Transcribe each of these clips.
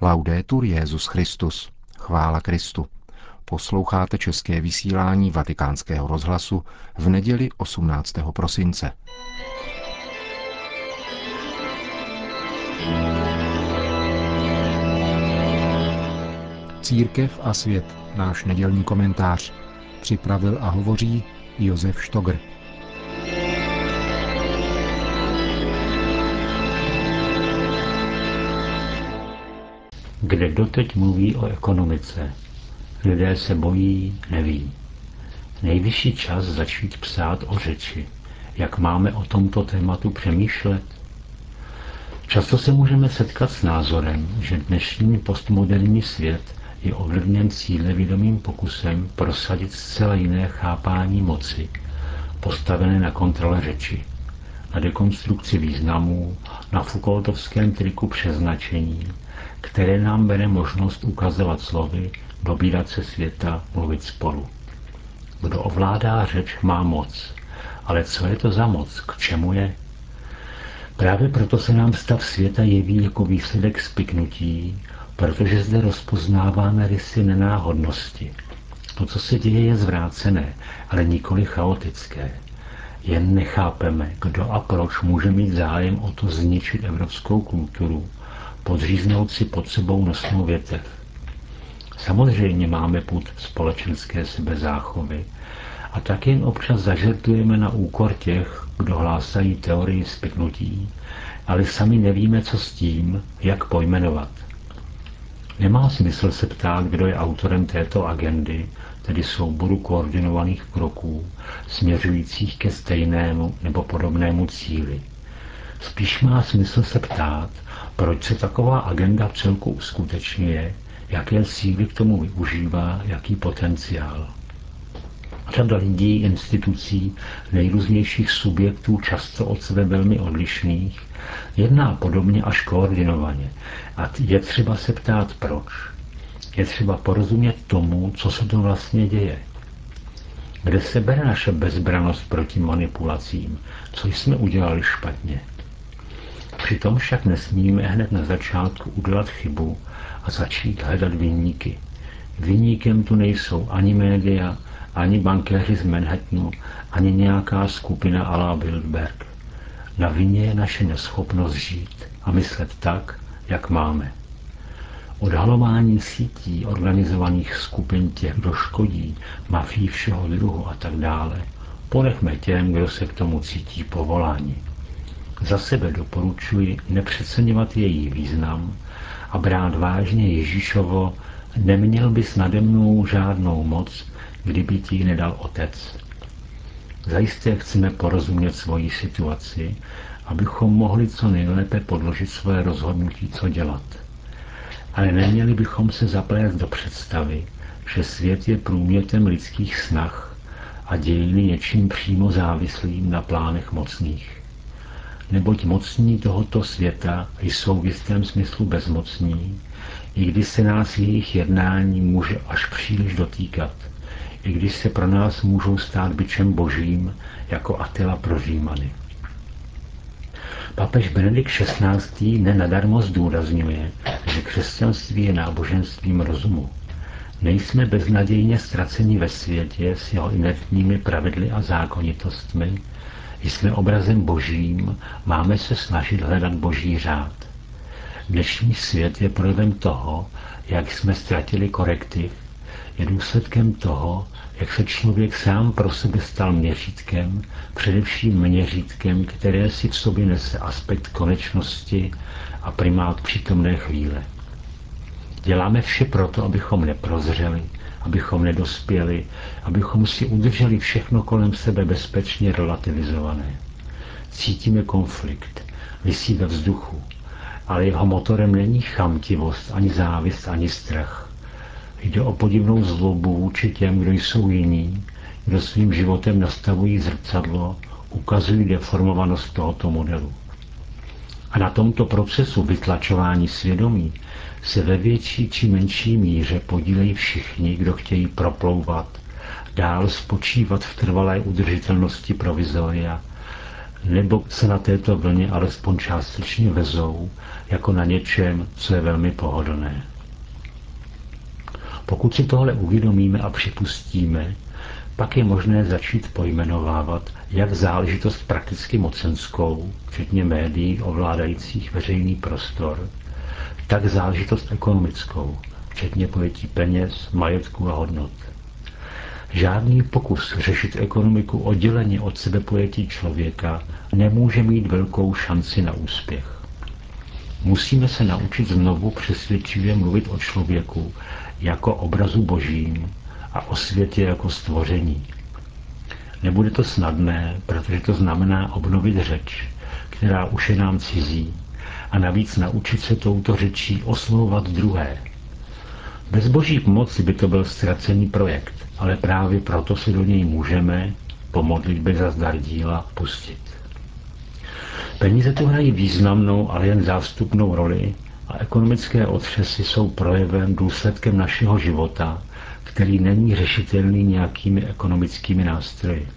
Laudetur Jezus Christus. Chvála Kristu. Posloucháte české vysílání Vatikánského rozhlasu v neděli 18. prosince. Církev a svět, náš nedělní komentář. Připravil a hovoří Josef Štogr. Kde doteď mluví o ekonomice? Lidé se bojí, neví. Nejvyšší čas začít psát o řeči. Jak máme o tomto tématu přemýšlet? Často se můžeme setkat s názorem, že dnešní postmoderní svět je ovlivněn cílevědomým pokusem prosadit zcela jiné chápání moci, postavené na kontrole řeči, na dekonstrukci významů, na Foucaultovském triku přeznačení, které nám bere možnost ukazovat slovy, dobírat se světa, mluvit spolu. Kdo ovládá řeč, má moc. Ale co je to za moc? K čemu je? Právě proto se nám stav světa jeví jako výsledek spiknutí, protože zde rozpoznáváme rysy nenáhodnosti. To, co se děje, je zvrácené, ale nikoli chaotické. Jen nechápeme, kdo a proč může mít zájem o to zničit evropskou kulturu, podříznout si pod sebou nosnou větev. Samozřejmě máme put společenské sebezáchovy a tak jen občas zažertujeme na úkor těch, kdo hlásají teorii spiknutí, ale sami nevíme, co s tím, jak pojmenovat. Nemá smysl se ptát, kdo je autorem této agendy, tedy souboru koordinovaných kroků, směřujících ke stejnému nebo podobnému cíli. Spíš má smysl se ptát, proč se taková agenda v celku uskutečňuje, jaké síly k tomu využívá, jaký potenciál. Řada lidí, institucí, nejrůznějších subjektů, často od sebe velmi odlišných, jedná podobně až koordinovaně. A je třeba se ptát, proč. Je třeba porozumět tomu, co se to vlastně děje. Kde se bere naše bezbranost proti manipulacím? Co jsme udělali špatně? Přitom však nesmíme hned na začátku udělat chybu a začít hledat vyníky. Vyníkem tu nejsou ani média, ani bankéři z Manhattanu, ani nějaká skupina Alá Bildberg. Na vině je naše neschopnost žít a myslet tak, jak máme. Odhalování sítí organizovaných skupin těch, kdo škodí, mafí všeho druhu a tak dále, ponechme těm, kdo se k tomu cítí povolání. Za sebe doporučuji nepřeceňovat její význam a brát vážně Ježíšovo neměl bys nade mnou žádnou moc, kdyby ti nedal otec. Zajisté chceme porozumět svoji situaci, abychom mohli co nejlépe podložit své rozhodnutí, co dělat. Ale neměli bychom se zaplést do představy, že svět je průmětem lidských snah a dějiny něčím přímo závislým na plánech mocných neboť mocní tohoto světa jsou v jistém smyslu bezmocní, i když se nás jejich jednání může až příliš dotýkat, i když se pro nás můžou stát byčem božím, jako Atila pro Římany. Papež Benedikt XVI. nenadarmo zdůrazňuje, že křesťanství je náboženstvím rozumu. Nejsme beznadějně ztraceni ve světě s jeho inertními pravidly a zákonitostmi, jsme obrazem božím, máme se snažit hledat boží řád. Dnešní svět je projevem toho, jak jsme ztratili korektiv, je důsledkem toho, jak se člověk sám pro sebe stal měřítkem, především měřítkem, které si v sobě nese aspekt konečnosti a primát přítomné chvíle. Děláme vše proto, abychom neprozřeli, abychom nedospěli, abychom si udrželi všechno kolem sebe bezpečně relativizované. Cítíme konflikt, vysí ve vzduchu, ale jeho motorem není chamtivost, ani závist, ani strach. Jde o podivnou zlobu vůči těm, kdo jsou jiní, kdo svým životem nastavují zrcadlo, ukazují deformovanost tohoto modelu. A na tomto procesu vytlačování svědomí se ve větší či menší míře podílejí všichni, kdo chtějí proplouvat, dál spočívat v trvalé udržitelnosti provizoria, nebo se na této vlně alespoň částečně vezou, jako na něčem, co je velmi pohodlné. Pokud si tohle uvědomíme a připustíme, pak je možné začít pojmenovávat jak záležitost prakticky mocenskou, včetně médií ovládajících veřejný prostor, tak záležitost ekonomickou, včetně pojetí peněz, majetku a hodnot. Žádný pokus řešit ekonomiku odděleně od sebe pojetí člověka nemůže mít velkou šanci na úspěch. Musíme se naučit znovu přesvědčivě mluvit o člověku jako obrazu božím a o světě jako stvoření. Nebude to snadné, protože to znamená obnovit řeč, která už je nám cizí, a navíc naučit se touto řečí oslovovat druhé. Bez boží pomoci by to byl ztracený projekt, ale právě proto se do něj můžeme, po modlitbě za zdar díla, pustit. Peníze tu hrají významnou, ale jen zástupnou roli a ekonomické otřesy jsou projevem, důsledkem našeho života, který není řešitelný nějakými ekonomickými nástroji.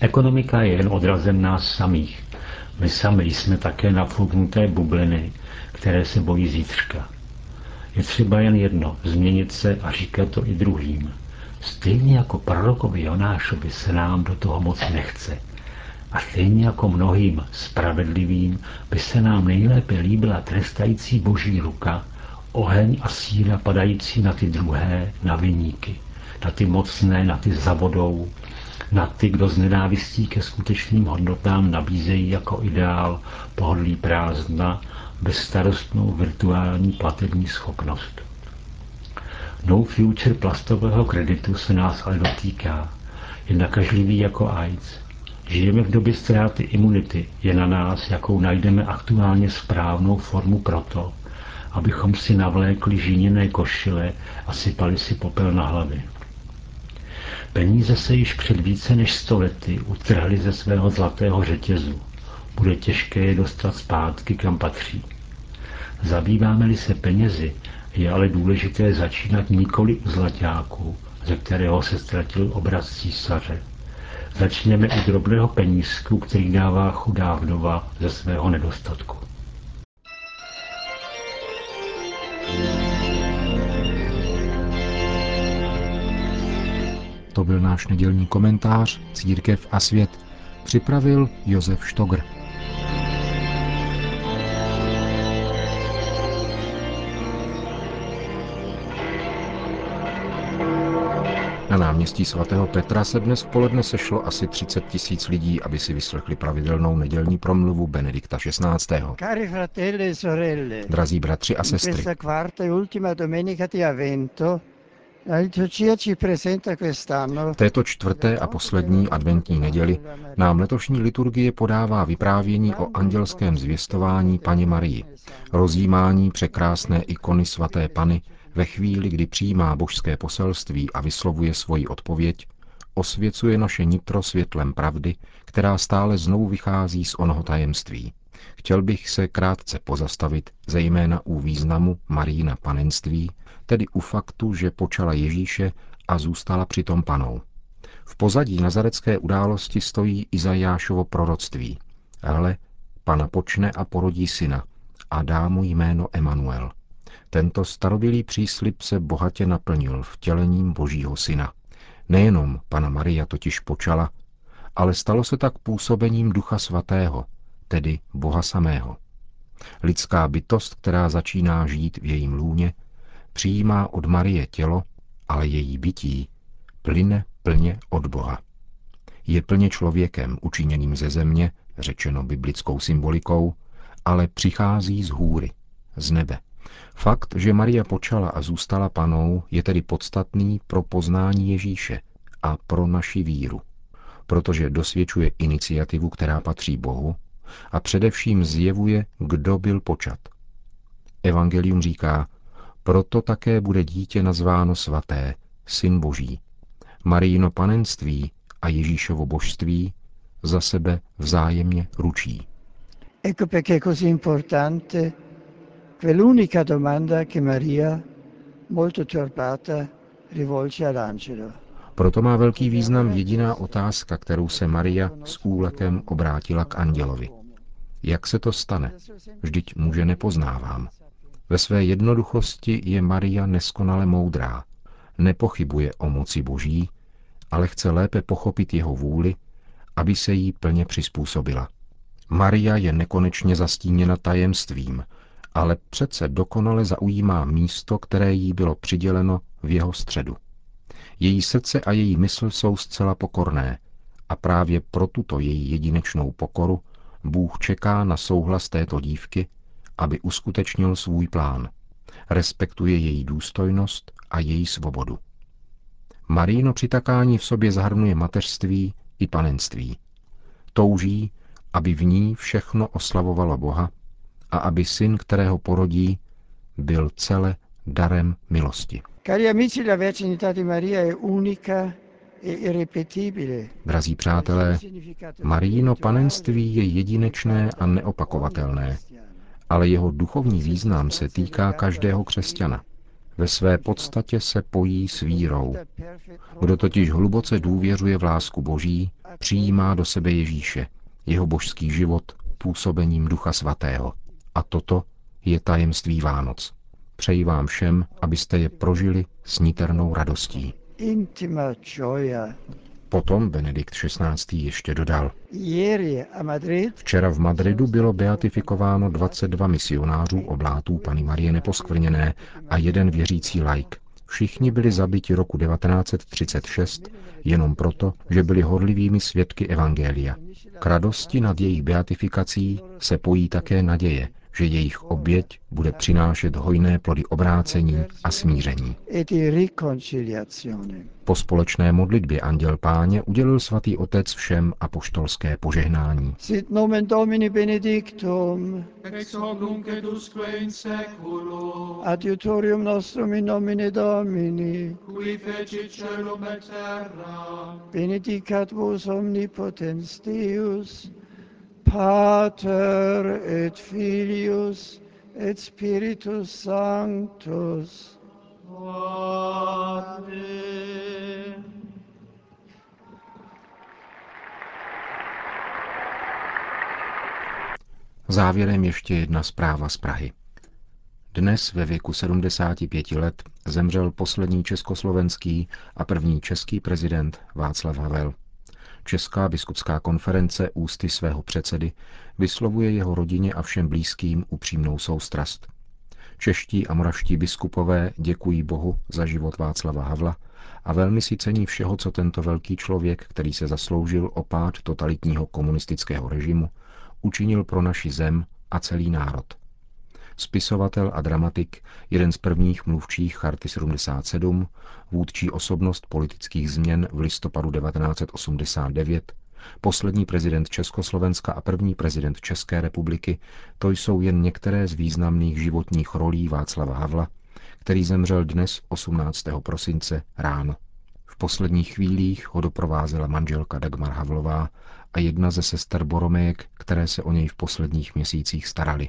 Ekonomika je jen odrazem nás samých. My sami jsme také nafuknuté bubliny, které se bojí zítřka. Je třeba jen jedno, změnit se a říkat to i druhým. Stejně jako prorokovi Jonášovi se nám do toho moc nechce. A stejně jako mnohým spravedlivým by se nám nejlépe líbila trestající boží ruka, oheň a síla padající na ty druhé, na vyníky, na ty mocné, na ty zavodou, na ty, kdo z nenávistí ke skutečným hodnotám nabízejí jako ideál pohodlí prázdna, bezstarostnou virtuální platební schopnost. No future plastového kreditu se nás ale dotýká. Je nakažlivý jako AIDS. Žijeme v době ztráty imunity. Je na nás, jakou najdeme aktuálně správnou formu proto, abychom si navlékli žíněné košile a sypali si popel na hlavy. Peníze se již před více než stolety utrhly ze svého zlatého řetězu. Bude těžké je dostat zpátky, kam patří. Zabýváme-li se penězi, je ale důležité začínat nikoli u zlaťáku, ze kterého se ztratil obraz císaře. Začněme u drobného penízku, který dává chudá vdova ze svého nedostatku. To byl náš nedělní komentář Církev a svět. Připravil Josef Štogr. Na náměstí svatého Petra se dnes v poledne sešlo asi 30 tisíc lidí, aby si vyslechli pravidelnou nedělní promluvu Benedikta XVI. E Drazí bratři a sestry, e v této čtvrté a poslední adventní neděli nám letošní liturgie podává vyprávění o andělském zvěstování Paně Marii, rozjímání překrásné ikony svaté Pany ve chvíli, kdy přijímá božské poselství a vyslovuje svoji odpověď, osvěcuje naše nitro světlem pravdy, která stále znovu vychází z onoho tajemství. Chtěl bych se krátce pozastavit, zejména u významu Marína panenství, tedy u faktu, že počala Ježíše a zůstala přitom panou. V pozadí nazarecké události stojí Izajášovo proroctví. Hle, pana počne a porodí syna a dá mu jméno Emanuel. Tento starobilý příslip se bohatě naplnil vtělením Božího syna. Nejenom pana Maria totiž počala, ale stalo se tak působením Ducha Svatého, tedy Boha samého. Lidská bytost, která začíná žít v jejím lůně, přijímá od Marie tělo, ale její bytí plyne plně od Boha. Je plně člověkem učiněným ze země, řečeno biblickou symbolikou, ale přichází z hůry, z nebe. Fakt, že Maria počala a zůstala panou, je tedy podstatný pro poznání Ježíše a pro naši víru, protože dosvědčuje iniciativu, která patří Bohu a především zjevuje, kdo byl počat. Evangelium říká, proto také bude dítě nazváno svaté, syn boží. Marijino panenství a Ježíšovo božství za sebe vzájemně ručí. Ecco perché è così importante quell'unica domanda che Maria, molto turbata, rivolge all'angelo. Proto má velký význam jediná otázka, kterou se Maria s úlekem obrátila k andělovi. Jak se to stane? Vždyť muže nepoznávám. Ve své jednoduchosti je Maria neskonale moudrá. Nepochybuje o moci Boží, ale chce lépe pochopit jeho vůli, aby se jí plně přizpůsobila. Maria je nekonečně zastíněna tajemstvím, ale přece dokonale zaujímá místo, které jí bylo přiděleno v jeho středu. Její srdce a její mysl jsou zcela pokorné a právě pro tuto její jedinečnou pokoru Bůh čeká na souhlas této dívky, aby uskutečnil svůj plán. Respektuje její důstojnost a její svobodu. Maríno přitakání v sobě zahrnuje mateřství i panenství. Touží, aby v ní všechno oslavovalo Boha a aby syn, kterého porodí, byl cele darem milosti. Cari amici, la Verginità di Maria è unica e. Drazí přátelé, Maríno panenství je jedinečné a neopakovatelné, ale jeho duchovní význam se týká každého křesťana. Ve své podstatě se pojí s vírou. Kdo totiž hluboce důvěřuje v lásku Boží, přijímá do sebe Ježíše, jeho božský život působením Ducha Svatého. A toto je tajemství Vánoc. Přeji vám všem, abyste je prožili s niternou radostí. Potom Benedikt XVI. ještě dodal. Včera v Madridu bylo beatifikováno 22 misionářů oblátů Pany Marie Neposkvrněné a jeden věřící laik. Všichni byli zabiti roku 1936 jenom proto, že byli horlivými svědky Evangelia. K radosti nad jejich beatifikací se pojí také naděje, že jejich oběť bude přinášet hojné plody obrácení a smíření. Po společné modlitbě Anděl Páně udělil svatý otec všem apoštolské požehnání. Sit nomen Domini benedictum, ex hoc nunc et usque in seculum, adiutorium nostrum in nomine Domini, qui fecit celum et terra, benedicat vos omnipotens Deus, Pater et Filius et Spiritus Sanctus. Amen. Závěrem ještě jedna zpráva z Prahy. Dnes ve věku 75 let zemřel poslední československý a první český prezident Václav Havel. Česká biskupská konference ústy svého předsedy vyslovuje jeho rodině a všem blízkým upřímnou soustrast. Čeští a moravští biskupové děkují Bohu za život Václava Havla a velmi si cení všeho, co tento velký člověk, který se zasloužil o pád totalitního komunistického režimu, učinil pro naši zem a celý národ. Spisovatel a dramatik, jeden z prvních mluvčích Charty 77, vůdčí osobnost politických změn v listopadu 1989, poslední prezident Československa a první prezident České republiky, to jsou jen některé z významných životních rolí Václava Havla, který zemřel dnes 18. prosince ráno. V posledních chvílích ho doprovázela manželka Dagmar Havlová a jedna ze sester Boromejek, které se o něj v posledních měsících starali.